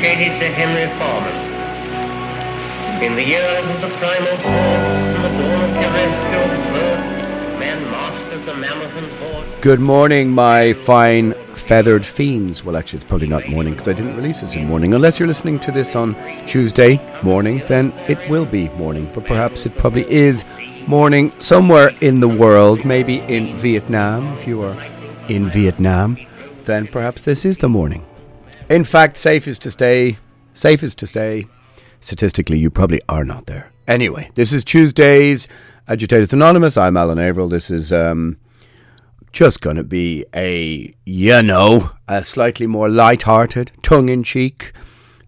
Dedicated to Henry Foreman. In the of the primal the of terrestrial birth, mastered the mammoth and horde. Good morning, my fine feathered fiends. Well, actually, it's probably not morning because I didn't release this in morning. Unless you're listening to this on Tuesday morning, then it will be morning. But perhaps it probably is morning somewhere in the world, maybe in Vietnam. If you are in Vietnam, then perhaps this is the morning. In fact, safest to stay, safest to stay. Statistically, you probably are not there. Anyway, this is Tuesdays Agitators Anonymous. I'm Alan Averill. This is um, just going to be a, you know, a slightly more light-hearted, tongue-in-cheek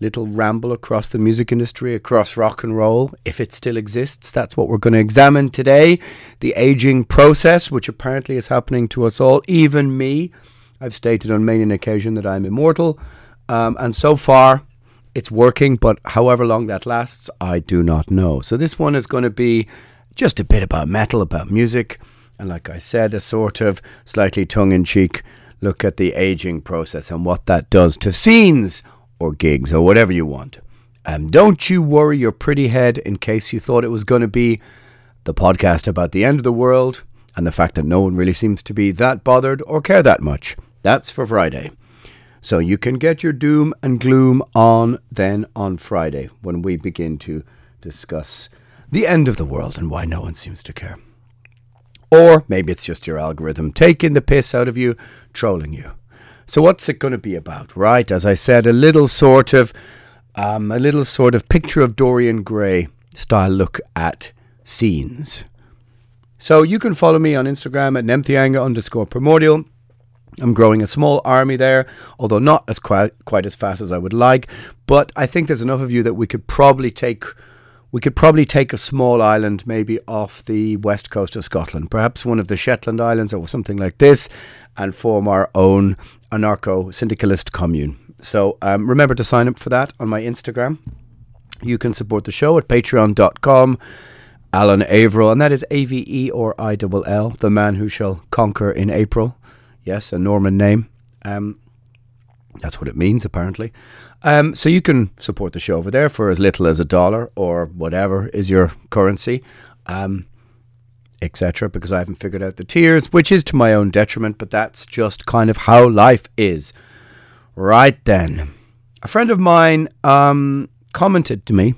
little ramble across the music industry, across rock and roll, if it still exists. That's what we're going to examine today. The aging process, which apparently is happening to us all, even me. I've stated on many an occasion that I'm immortal, um, and so far it's working, but however long that lasts, I do not know. So this one is going to be just a bit about metal, about music, and like I said, a sort of slightly tongue in cheek look at the aging process and what that does to scenes or gigs or whatever you want. And don't you worry your pretty head in case you thought it was going to be the podcast about the end of the world and the fact that no one really seems to be that bothered or care that much. That's for Friday. So you can get your doom and gloom on then on Friday when we begin to discuss the end of the world and why no one seems to care. Or maybe it's just your algorithm taking the piss out of you, trolling you. So what's it going to be about, right? As I said, a little sort of, um, a little sort of picture of Dorian Gray style look at scenes. So you can follow me on Instagram at nemtheanga underscore primordial. I'm growing a small army there, although not as quite, quite as fast as I would like. But I think there's enough of you that we could probably take we could probably take a small island maybe off the west coast of Scotland, perhaps one of the Shetland Islands or something like this, and form our own anarcho syndicalist commune. So um, remember to sign up for that on my Instagram. You can support the show at patreon.com. Alan Averill, and that is A V E or I L L, the man who shall conquer in April. Yes, a Norman name. Um, that's what it means, apparently. Um, so you can support the show over there for as little as a dollar or whatever is your currency, um, etc. Because I haven't figured out the tiers, which is to my own detriment, but that's just kind of how life is. Right then, a friend of mine um, commented to me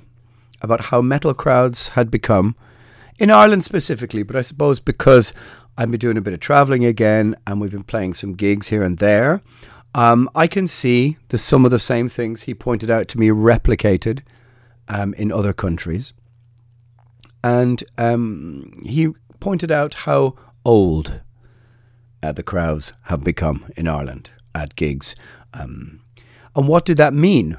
about how metal crowds had become in Ireland specifically, but I suppose because I've been doing a bit of traveling again and we've been playing some gigs here and there. Um, I can see the, some of the same things he pointed out to me replicated um, in other countries. And um, he pointed out how old uh, the crowds have become in Ireland at gigs. Um, and what did that mean?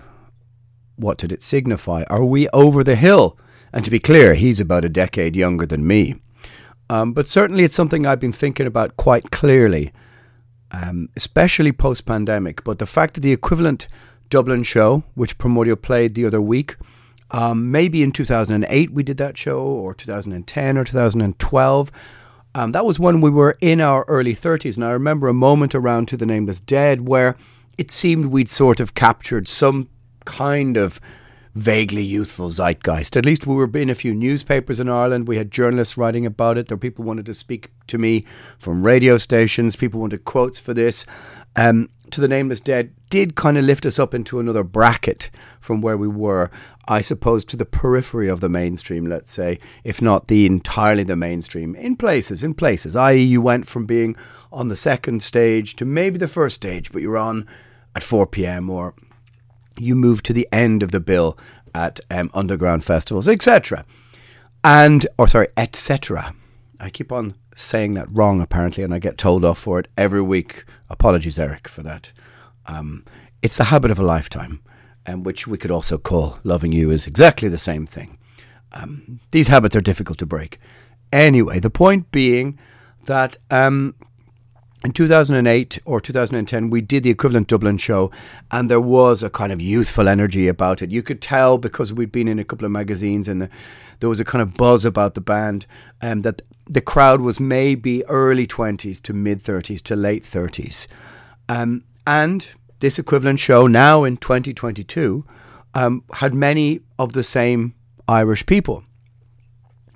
What did it signify? Are we over the hill? And to be clear, he's about a decade younger than me. Um, but certainly it's something I've been thinking about quite clearly, um, especially post pandemic. But the fact that the equivalent Dublin show, which Primordial played the other week, Um, maybe in 2008 we did that show, or 2010 or 2012. Um, that was when we were in our early 30s, and I remember a moment around To the Nameless Dead where it seemed we'd sort of captured some kind of vaguely youthful zeitgeist. At least we were in a few newspapers in Ireland. We had journalists writing about it. There were people wanted to speak to me from radio stations. People wanted quotes for this. Um, to the Nameless Dead did kind of lift us up into another bracket from where we were, I suppose, to the periphery of the mainstream, let's say, if not the entirely the mainstream, in places, in places. I.e., you went from being on the second stage to maybe the first stage, but you're on at 4 p.m. or you move to the end of the bill at um, underground festivals, etc. And, or sorry, etc. I keep on saying that wrong apparently, and I get told off for it every week. Apologies, Eric, for that. Um, it's the habit of a lifetime, and um, which we could also call loving you is exactly the same thing. Um, these habits are difficult to break. Anyway, the point being that um, in 2008 or 2010, we did the equivalent Dublin show, and there was a kind of youthful energy about it. You could tell because we'd been in a couple of magazines, and there was a kind of buzz about the band, and um, that the crowd was maybe early 20s to mid 30s to late 30s. Um, and this equivalent show, now in 2022, um, had many of the same Irish people.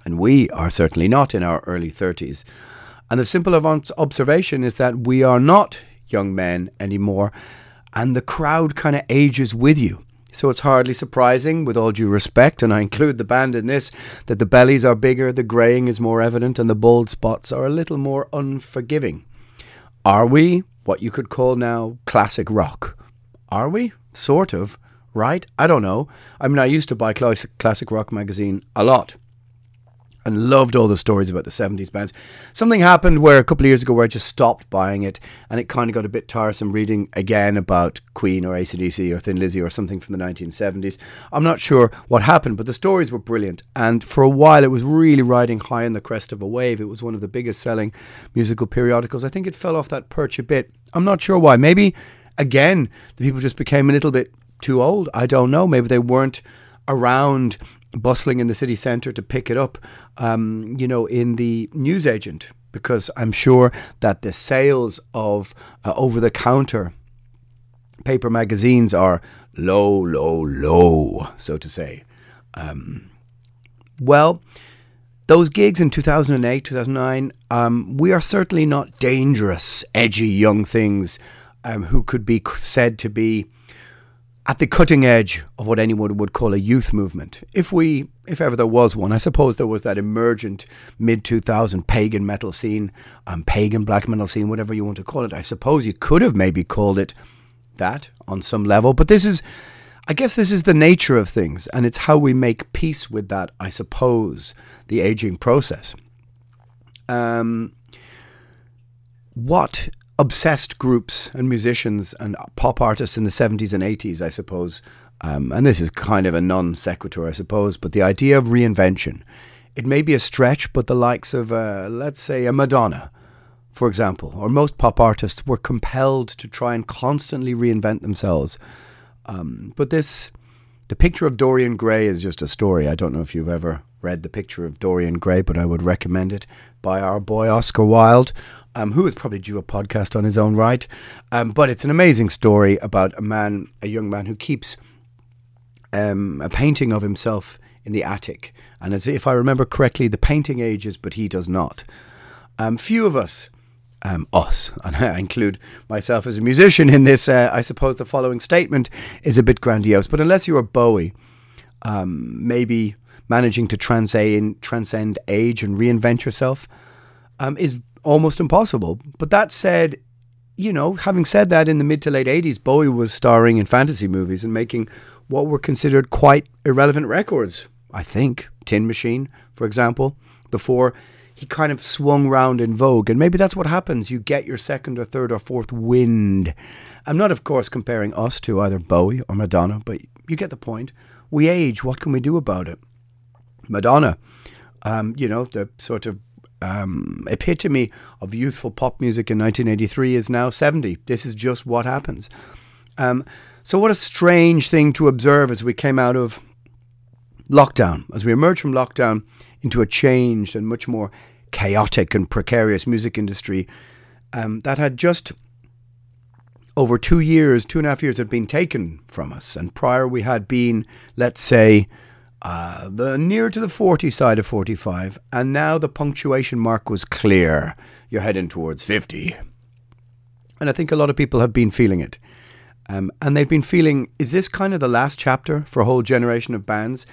And we are certainly not in our early 30s. And the simple observation is that we are not young men anymore, and the crowd kind of ages with you. So it's hardly surprising, with all due respect, and I include the band in this, that the bellies are bigger, the greying is more evident, and the bald spots are a little more unforgiving. Are we what you could call now classic rock? Are we? Sort of, right? I don't know. I mean, I used to buy classic rock magazine a lot and loved all the stories about the 70s bands. Something happened where a couple of years ago where I just stopped buying it and it kind of got a bit tiresome reading again about Queen or ACDC or Thin Lizzy or something from the 1970s. I'm not sure what happened, but the stories were brilliant. And for a while it was really riding high on the crest of a wave. It was one of the biggest selling musical periodicals. I think it fell off that perch a bit. I'm not sure why. Maybe, again, the people just became a little bit too old. I don't know. Maybe they weren't around bustling in the city centre to pick it up, um, you know, in the newsagent, because I'm sure that the sales of uh, over the counter paper magazines are low, low, low, so to say. Um, well, those gigs in 2008, 2009, um, we are certainly not dangerous, edgy young things um, who could be said to be at the cutting edge of what anyone would call a youth movement. If we, if ever there was one, I suppose there was that emergent mid 2000 pagan metal scene, um, pagan black metal scene, whatever you want to call it. I suppose you could have maybe called it that on some level, but this is, I guess, this is the nature of things, and it's how we make peace with that. I suppose the aging process. Um, what obsessed groups and musicians and pop artists in the 70s and 80s, I suppose. Um, and this is kind of a non sequitur, I suppose, but the idea of reinvention. It may be a stretch, but the likes of, uh, let's say, a Madonna, for example, or most pop artists were compelled to try and constantly reinvent themselves. Um, but this, the picture of Dorian Gray is just a story. I don't know if you've ever read The Picture of Dorian Gray, but I would recommend it by our boy Oscar Wilde um, who is probably due a podcast on his own right. Um, but it's an amazing story about a man, a young man who keeps um, a painting of himself in the attic. And as if I remember correctly, the painting ages, but he does not. Um, few of us, um, us, and I include myself as a musician in this, uh, I suppose the following statement is a bit grandiose. But unless you're Bowie, um, maybe managing to transcend, transcend age and reinvent yourself um, is almost impossible. But that said, you know, having said that, in the mid to late 80s, Bowie was starring in fantasy movies and making what were considered quite irrelevant records, I think. Tin Machine, for example, before he kind of swung round in vogue. And maybe that's what happens. You get your second or third or fourth wind. I'm not, of course, comparing us to either Bowie or Madonna, but you get the point. We age. What can we do about it? Madonna, um, you know, the sort of um, epitome of youthful pop music in 1983 is now 70. This is just what happens. Um, so, what a strange thing to observe as we came out of lockdown, as we emerged from lockdown into a changed and much more chaotic and precarious music industry um, that had just over two years, two and a half years, had been taken from us. And prior, we had been, let's say, uh, the near to the 40 side of 45, and now the punctuation mark was clear. You're heading towards 50. And I think a lot of people have been feeling it. Um, and they've been feeling, is this kind of the last chapter for a whole generation of bands?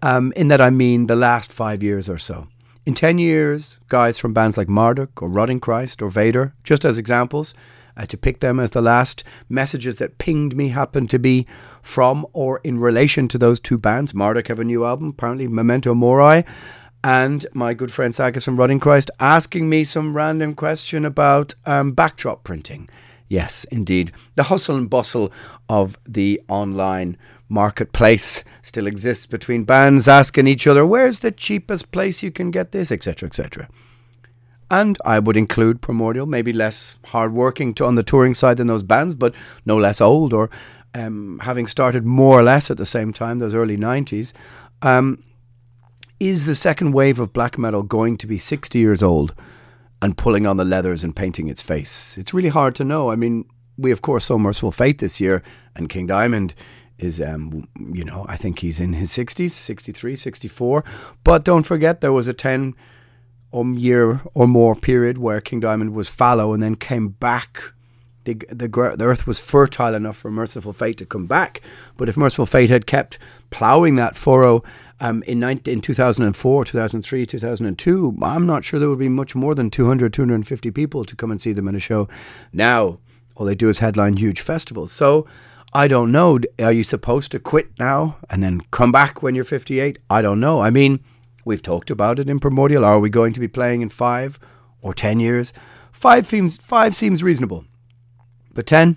Um, in that I mean the last five years or so. In 10 years, guys from bands like Marduk or Rotting Christ or Vader, just as examples, uh, to pick them as the last messages that pinged me happened to be from or in relation to those two bands. Marduk have a new album, apparently Memento Mori, and my good friend Sakis from Rotting Christ asking me some random question about um, backdrop printing. Yes, indeed. The hustle and bustle of the online marketplace still exists between bands asking each other, where's the cheapest place you can get this, etc., etc. And I would include Primordial, maybe less hardworking to on the touring side than those bands, but no less old or um, having started more or less at the same time, those early 90s. Um, is the second wave of black metal going to be 60 years old and pulling on the leathers and painting its face? It's really hard to know. I mean, we of course saw Mercyful Fate this year, and King Diamond is, um, you know, I think he's in his 60s, 63, 64. But don't forget, there was a 10 um, year or more period where King Diamond was fallow and then came back. The, the, the earth was fertile enough for Mercyful Fate to come back. But if Mercyful Fate had kept ploughing that furrow um, in, 19, in 2004, 2003, 2002, I'm not sure there would be much more than 200, 250 people to come and see them in a show. Now, all they do is headline huge festivals. So I don't know. Are you supposed to quit now and then come back when you're 58? I don't know. I mean, we've talked about it in Primordial. Are we going to be playing in five or 10 years? Five seems, five seems reasonable. But 10?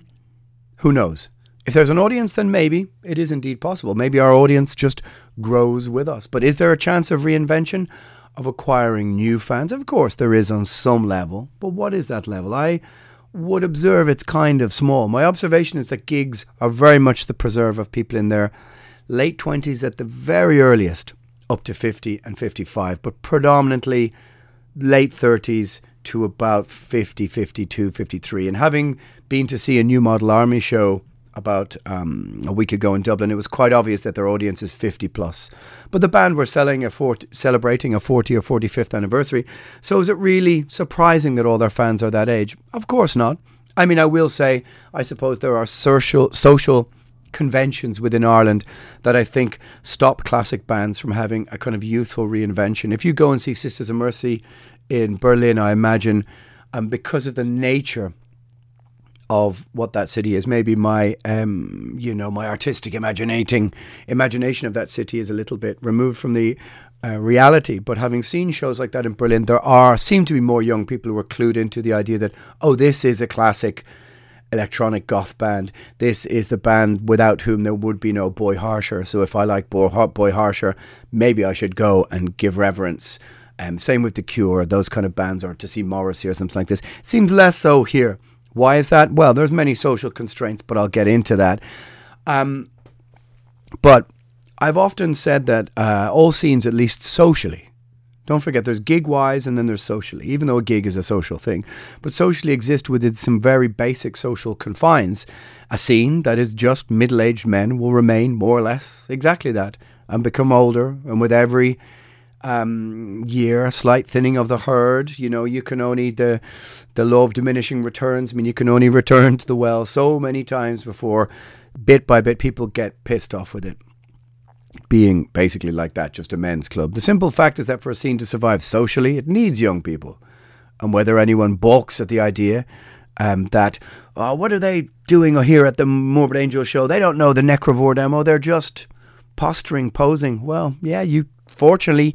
Who knows? If there's an audience, then maybe it is indeed possible. Maybe our audience just grows with us. But is there a chance of reinvention, of acquiring new fans? Of course, there is on some level. But what is that level? I would observe it's kind of small. My observation is that gigs are very much the preserve of people in their late 20s at the very earliest, up to 50 and 55, but predominantly late 30s to about 50, 52, 53. And having been to see a new model army show about um, a week ago in Dublin, it was quite obvious that their audience is 50 plus. But the band were selling a 40, celebrating a 40 or 45th anniversary. So is it really surprising that all their fans are that age? Of course not. I mean, I will say, I suppose there are social, social conventions within Ireland that I think stop classic bands from having a kind of youthful reinvention. If you go and see Sisters of Mercy in Berlin, I imagine, and because of the nature of what that city is. Maybe my, um, you know, my artistic imaginating imagination of that city is a little bit removed from the uh, reality. But having seen shows like that in Berlin, there are seem to be more young people who are clued into the idea that oh, this is a classic electronic goth band. This is the band without whom there would be no Boy Harsher. So if I like Boy Harsher, maybe I should go and give reverence. Um, same with The Cure, those kind of bands, or to see Morrissey or something like this. Seems less so here. Why is that? Well, there's many social constraints, but I'll get into that. Um, but I've often said that uh, all scenes, at least socially, don't forget there's gig wise and then there's socially, even though a gig is a social thing, but socially exist within some very basic social confines. A scene that is just middle aged men will remain more or less exactly that and become older, and with every um, year, a slight thinning of the herd. You know, you can only the the law of diminishing returns. I mean, you can only return to the well so many times before, bit by bit, people get pissed off with it. Being basically like that, just a men's club. The simple fact is that for a scene to survive socially, it needs young people. And whether anyone balks at the idea um, that, oh, what are they doing here at the Morbid Angel show? They don't know the Necrovore demo. They're just posturing, posing. Well, yeah, you fortunately,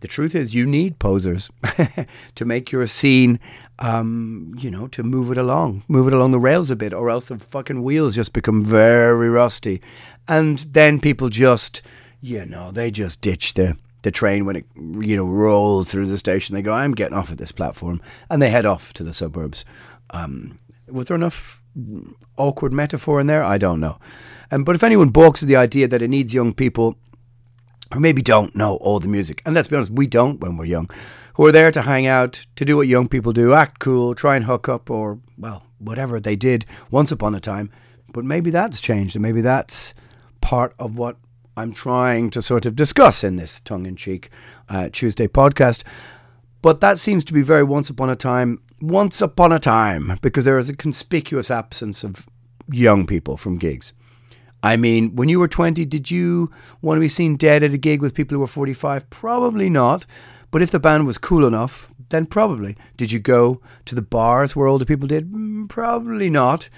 the truth is you need posers to make your scene um, you know, to move it along, move it along the rails a bit, or else the fucking wheels just become very rusty. And then people just, you know, they just ditch the, the train when it, you know, rolls through the station. They go, I'm getting off at this platform. And they head off to the suburbs. Um, was there enough awkward metaphor in there? I don't know. Um, but if anyone balks at the idea that it needs young people or maybe don't know all the music. And let's be honest, we don't when we're young, who are there to hang out, to do what young people do, act cool, try and hook up, or, well, whatever they did once upon a time. But maybe that's changed, and maybe that's part of what I'm trying to sort of discuss in this tongue in cheek uh, Tuesday podcast. But that seems to be very once upon a time, once upon a time, because there is a conspicuous absence of young people from gigs. I mean, when you were 20, did you want to be seen dead at a gig with people who were 45? Probably not. But if the band was cool enough, then probably. Did you go to the bars where older people did? Mm, probably not.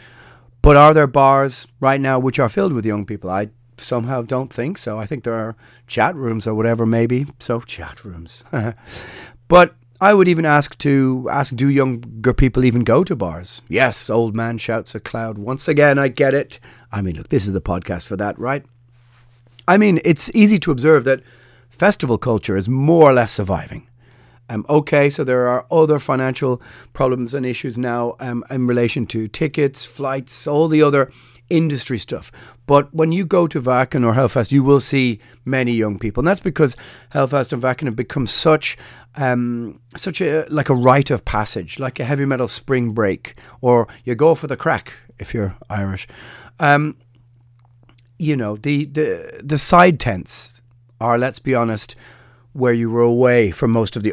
But are there bars right now which are filled with young people? I somehow don't think so. I think there are chat rooms or whatever, maybe. So, chat rooms. but I would even ask to ask do younger people even go to bars? Yes, old man shouts a cloud. Once again, I get it. I mean, look, this is the podcast for that, right? I mean, it's easy to observe that festival culture is more or less surviving. Um, okay, so there are other financial problems and issues now um, in relation to tickets, flights, all the other industry stuff. But when you go to Wacken or Hellfest, you will see many young people, and that's because Hellfest and Wacken have become such, um, such a like a rite of passage, like a heavy metal spring break, or you go for the craic if you're Irish. Um, you know the the the side tents are, let's be honest, where you were away from most of the.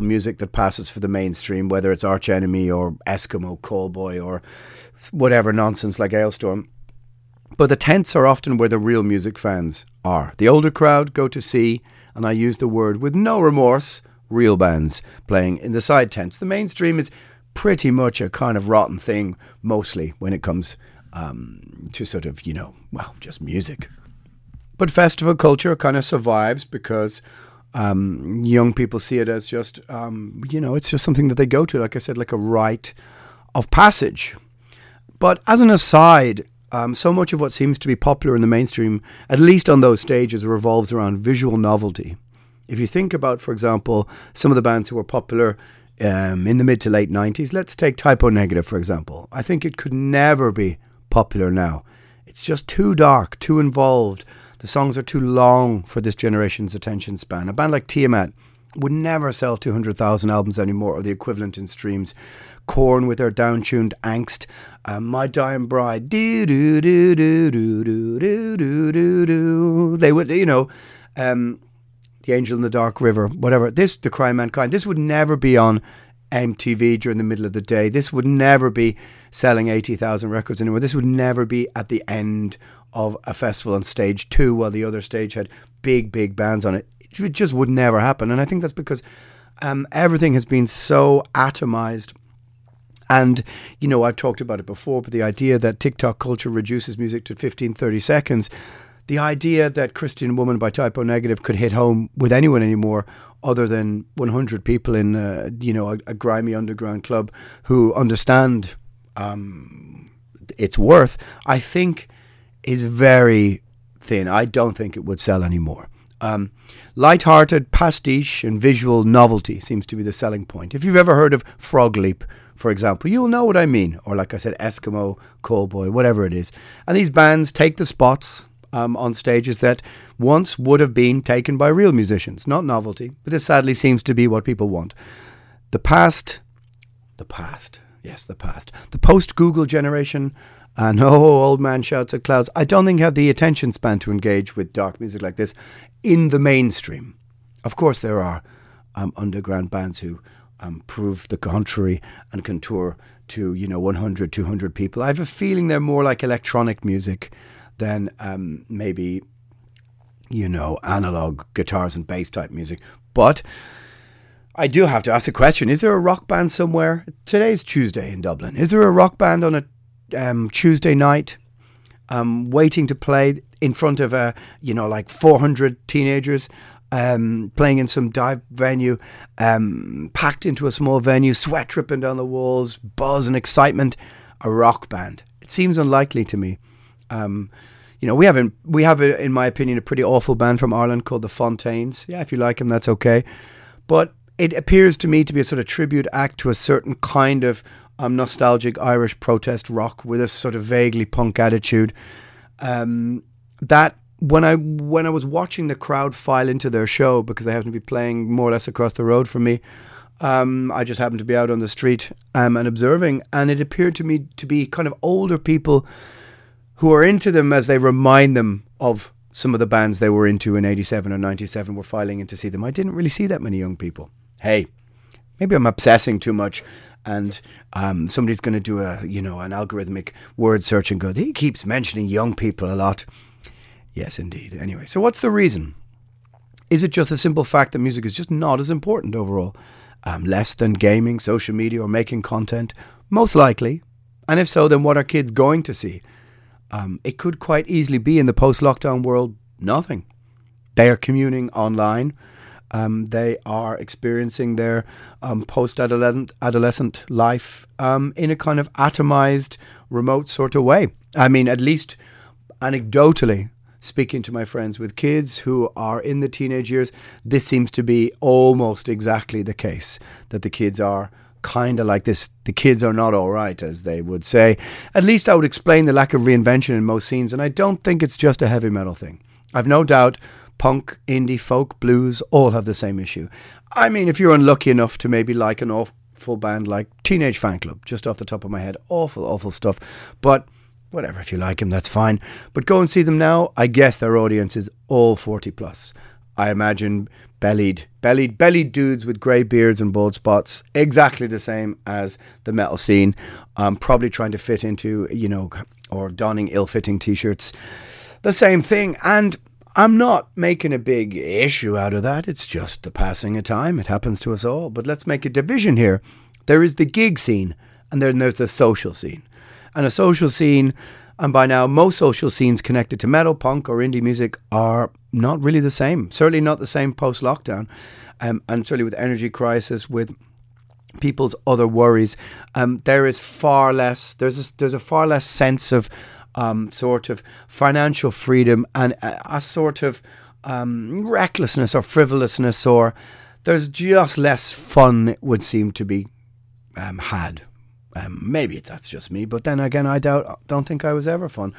Music that passes for the mainstream, whether it's Arch Enemy or Eskimo Callboy or whatever nonsense like Alestorm. But the tents are often where the real music fans are. The older crowd go to see, and I use the word with no remorse, real bands playing in the side tents. The mainstream is pretty much a kind of rotten thing, mostly when it comes um, to sort of, you know, well, just music. But festival culture kind of survives because um, young people see it as just, um, you know, it's just something that they go to, like I said, like a rite of passage. But as an aside, um, so much of what seems to be popular in the mainstream, at least on those stages, revolves around visual novelty. If you think about, for example, some of the bands who were popular um, in the mid to late 90s, let's take Type O Negative, for example. I think it could never be popular now. It's just too dark, too involved. The songs are too long for this generation's attention span. A band like Tiamat would never sell 200,000 albums anymore or the equivalent in streams. Korn with their downtuned angst. Uh, My Dying Bride. Do, do, do, do, do, do, do, do, do. They would, you know, um, The Angel in the Dark River, whatever. This, The Cry of Mankind, this would never be on MTV during the middle of the day. This would never be selling 80,000 records anymore. This would never be at the end of a festival on stage two while the other stage had big, big bands on it. It just would never happen. And I think that's because um, everything has been so atomized And, you know, I've talked about it before, but the idea that TikTok culture reduces music to 15, 30 seconds, the idea that Christian Woman by Type O Negative could hit home with anyone anymore other than 100 people in, uh, you know, a, a, grimy underground club who understand um, its worth, I think is very thin. I don't think it would sell anymore. Um, light-hearted pastiche and visual novelty seems to be the selling point. If you've ever heard of Frog Leap, for example, you'll know what I mean. Or like I said, Eskimo, Callboy, whatever it is. And these bands take the spots um, on stages that once would have been taken by real musicians, not novelty. But it sadly seems to be what people want. The past, the past, yes, the past, the post-Google generation and oh, old man shouts at clouds. I don't think I have the attention span to engage with dark music like this in the mainstream. Of course, there are um, underground bands who um, prove the contrary and can tour to, you know, 100, 200 people. I have a feeling they're more like electronic music than um, maybe, you know, analog guitars and bass type music. But I do have to ask the question is there a rock band somewhere? Today's Tuesday in Dublin. Is there a rock band on a um, Tuesday night, um, waiting to play in front of a you know like 400 teenagers um, playing in some dive venue, um, packed into a small venue, sweat dripping down the walls, buzz and excitement. A rock band. It seems unlikely to me. Um, you know, we have we have a, in my opinion a pretty awful band from Ireland called the Fontaines. Yeah, if you like them, that's okay. But it appears to me to be a sort of tribute act to a certain kind of um, nostalgic Irish protest rock with a sort of vaguely punk attitude. Um, that when I when I was watching the crowd file into their show because they happened to be playing more or less across the road from me, um, I just happened to be out on the street um, and observing, and it appeared to me to be kind of older people who are into them as they remind them of some of the bands they were into in 87 or 97 were filing in to see them. I didn't really see that many young people. Hey, maybe I'm obsessing too much and um, somebody's going to do a you know an algorithmic word search and go he keeps mentioning young people a lot. Yes indeed. Anyway so what's the reason? Is it just the simple fact that music is just not as important overall? Um, less than gaming social media or making content? Most likely. And if so then what are kids going to see? Um, it could quite easily be in the post-lockdown world nothing. They are communing online um, they are experiencing their um, post adolescent life um, in a kind of atomized, remote sort of way. I mean, at least anecdotally, speaking to my friends with kids who are in the teenage years, this seems to be almost exactly the case that the kids are kind of like this. The kids are not all right, as they would say. At least I would explain the lack of reinvention in most scenes, and I don't think it's just a heavy metal thing. I've no doubt punk, indie, folk, blues all have the same issue. I mean, if you're unlucky enough to maybe like an awful band like Teenage Fanclub, just off the top of my head, awful, awful stuff. But whatever, if you like them, that's fine. But go and see them now. I guess their audience is all 40 plus. I imagine bellied, bellied, bellied dudes with grey beards and bald spots, exactly the same as the metal scene. Um, probably trying to fit into, you know, or donning ill-fitting t-shirts. The same thing, and I'm not making a big issue out of that. It's just the passing of time. It happens to us all. But let's make a division here. There is the gig scene, and then there's the social scene. And a social scene, and by now, most social scenes connected to metal, punk, or indie music are not really the same. Certainly not the same post lockdown. Um, and certainly with energy crisis, with people's other worries, um, there is far less, there's a, there's a far less sense of um, sort of financial freedom and a, a sort of um, recklessness or frivolousness, or there's just less fun, it would seem to be um, had. Um, maybe that's just me, but then again, I doubt, don't think I was ever fun.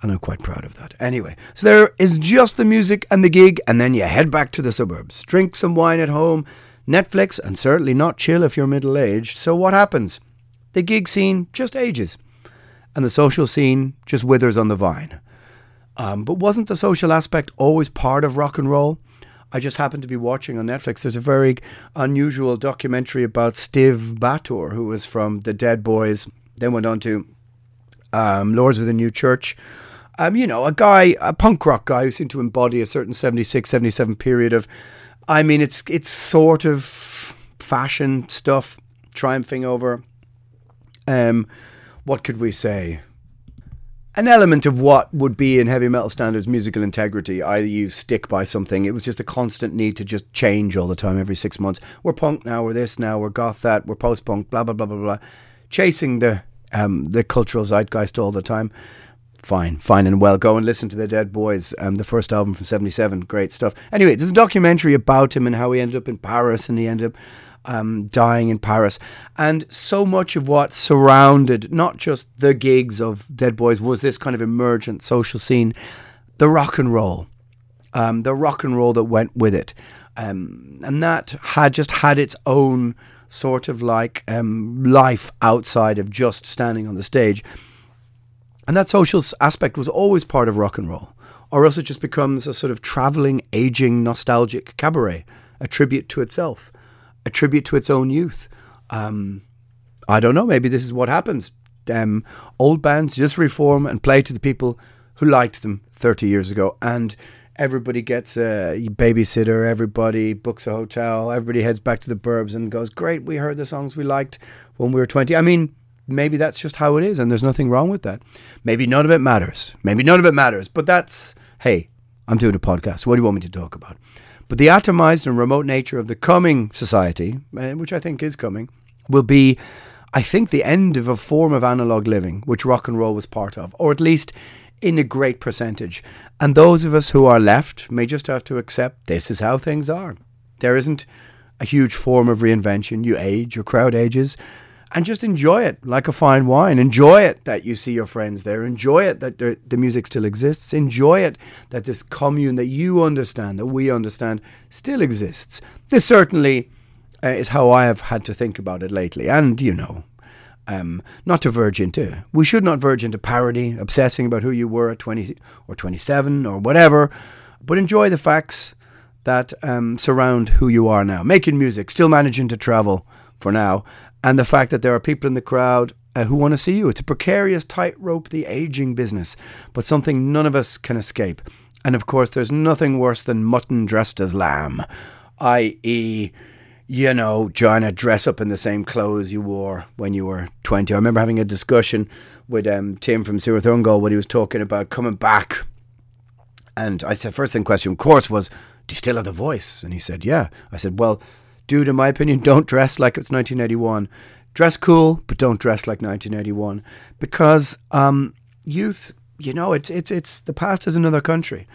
And I'm quite proud of that. Anyway, so there is just the music and the gig, and then you head back to the suburbs. Drink some wine at home, Netflix, and certainly not chill if you're middle aged. So what happens? The gig scene just ages and the social scene just withers on the vine. Um, but wasn't the social aspect always part of rock and roll? I just happened to be watching on Netflix. There's a very unusual documentary about Stiv Bators, who was from the Dead Boys, then went on to um, Lords of the New Church. Um, you know, a guy, a punk rock guy who seemed to embody a certain 76, 77 period of, I mean, it's it's sort of fashion stuff, triumphing over Um, what could we say? An element of what would be in heavy metal standards musical integrity. Either you stick by something. It was just a constant need to just change all the time, every six months. We're punk now, we're this now, we're goth that, we're post punk, blah, blah, blah, blah, blah. Chasing the, um, the cultural zeitgeist all the time fine, fine and well. Go and listen to the Dead Boys, um, the first album from '77. Great stuff. Anyway, there's a documentary about him and how he ended up in Paris and he ended up um, dying in Paris. And so much of what surrounded not just the gigs of Dead Boys was this kind of emergent social scene, the rock and roll, um, the rock and roll that went with it, um, and that had just had its own sort of like um, life outside of just standing on the stage. And that social aspect was always part of rock and roll, or else it just becomes a sort of traveling, aging, nostalgic cabaret, a tribute to itself, a tribute to its own youth. Um, I don't know, maybe this is what happens. Um, old bands just reform and play to the people who liked them 30 years ago, and everybody gets a babysitter, everybody books a hotel, everybody heads back to the burbs and goes, Great, we heard the songs we liked when we were 20. I mean, maybe that's just how it is and there's nothing wrong with that. Maybe none of it matters. Maybe none of it matters. But that's, hey, I'm doing a podcast. What do you want me to talk about? But the atomized and remote nature of the coming society, eh, which I think is coming, will be, I think, the end of a form of analog living, which rock and roll was part of, or at least in a great percentage. And those of us who are left may just have to accept this is how things are. There isn't a huge form of reinvention. You age, your crowd ages, and just enjoy it like a fine wine. Enjoy it that you see your friends there. Enjoy it that the, music still exists. Enjoy it that this commune that you understand, that we understand, still exists. This certainly uh, is how I have had to think about it lately. And, you know, um, not to verge into, we should not verge into parody, obsessing about who you were at 20 or 27 or whatever, but enjoy the facts that um, surround who you are now. Making music, still managing to travel for now, and the fact that there are people in the crowd uh, who want to see you. It's a precarious tightrope, the aging business, but something none of us can escape. And of course, there's nothing worse than mutton dressed as lamb, i.e., you know, trying to dress up in the same clothes you wore when you were 20. I remember having a discussion with um, Tim from Cirith Ungol when he was talking about coming back. And I said, first thing question, of course, was, do you still have the voice? And he said, yeah. I said, well, dude, in my opinion, don't dress like it's 1981. Dress cool, but don't dress like 1981 because um, youth, you know, it's it's it's the past is another country,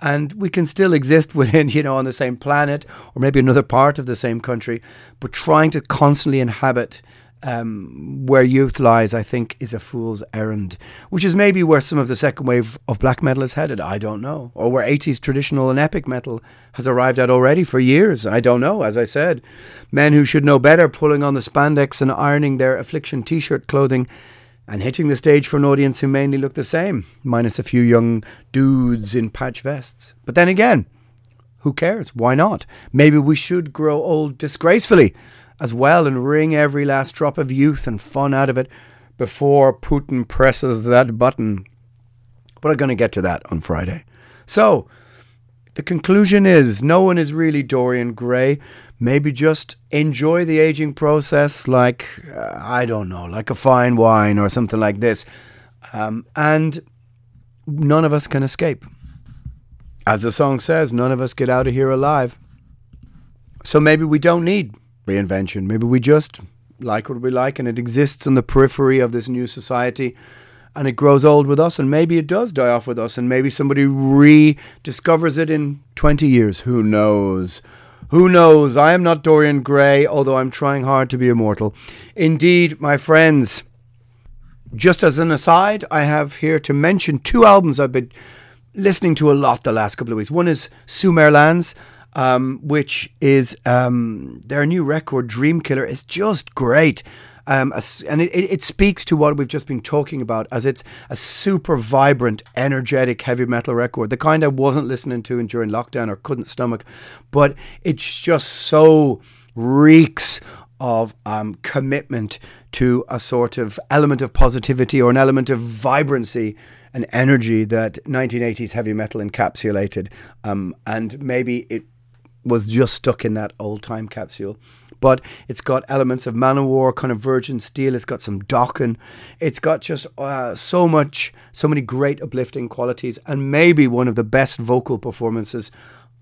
and we can still exist within, you know, on the same planet or maybe another part of the same country, but trying to constantly inhabit um, where youth lies, I think, is a fool's errand, which is maybe where some of the second wave of black metal is headed. I don't know. Or where 80s traditional and epic metal has arrived at already for years. I don't know. As I said, men who should know better pulling on the spandex and ironing their affliction t shirt clothing and hitting the stage for an audience who mainly look the same, minus a few young dudes in patch vests. But then again, who cares? Why not? Maybe we should grow old disgracefully as well and wring every last drop of youth and fun out of it before Putin presses that button. But I'm going to get to that on Friday. So, the conclusion is no one is really Dorian Gray. Maybe just enjoy the aging process like, uh, I don't know, like a fine wine or something like this. Um, and none of us can escape. As the song says, none of us get out of here alive. So maybe we don't need reinvention. Maybe we just like what we like and it exists on the periphery of this new society and it grows old with us and maybe it does die off with us and maybe somebody rediscovers it in 20 years. Who knows? Who knows? I am not Dorian Gray, although I'm trying hard to be immortal. Indeed, my friends, just as an aside, I have here to mention two albums I've been listening to a lot the last couple of weeks. One is Sumerlands um, which is um, their new record, Dream Killer, is just great. Um, and it, it speaks to what we've just been talking about as it's a super vibrant, energetic heavy metal record, the kind I wasn't listening to during lockdown or couldn't stomach, but it's just so reeks of um, commitment to a sort of element of positivity or an element of vibrancy and energy that 1980s heavy metal encapsulated. Um, and maybe it was just stuck in that old time capsule. But it's got elements of Manowar, kind of Virgin Steele. It's got some Dokken. It's got just uh, so much, so many great uplifting qualities, and maybe one of the best vocal performances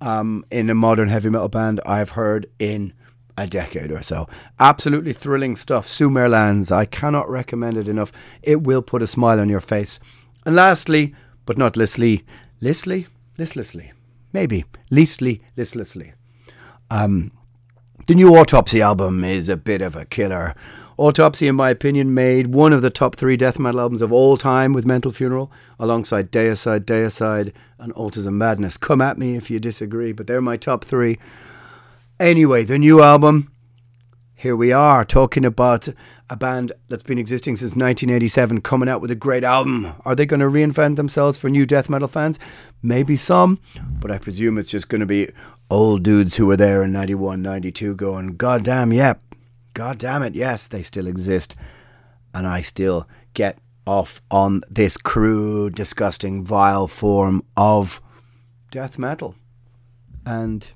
um, in a modern heavy metal band I've heard in a decade or so. Absolutely thrilling stuff. Sumerlands. I cannot recommend it enough. It will put a smile on your face. And lastly, but not listly, listly, listlessly, maybe leastly, listlessly. Um, the new Autopsy album is a bit of a killer. Autopsy, in my opinion, made one of the top three death metal albums of all time with Mental Funeral, alongside Deicide, Deicide, and Altars of Madness. Come at me if you disagree, but they're my top three. Anyway, the new album, here we are talking about a band that's been existing since 1987 coming out with a great album. Are they going to reinvent themselves for new death metal fans? Maybe some, but I presume it's just going to be old dudes who were there in 91, 92 going, God damn, yep, God damn it, yes, they still exist. And I still get off on this crude, disgusting, vile form of death metal. And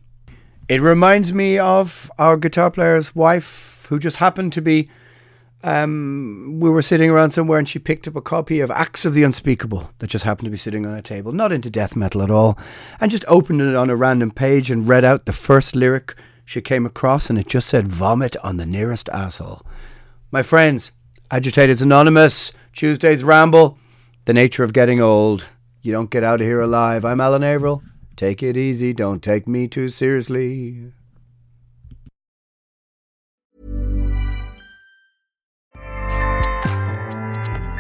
it reminds me of our guitar player's wife, who just happened to be. Um, we were sitting around somewhere and she picked up a copy of Acts of the Unspeakable that just happened to be sitting on a table, not into death metal at all, and just opened it on a random page and read out the first lyric she came across, and it just said, Vomit on the nearest asshole. My friends, Agitators Anonymous, Tuesday's Ramble, the nature of getting old. You don't get out of here alive. I'm Alan Averill. Take it easy. Don't take me too seriously.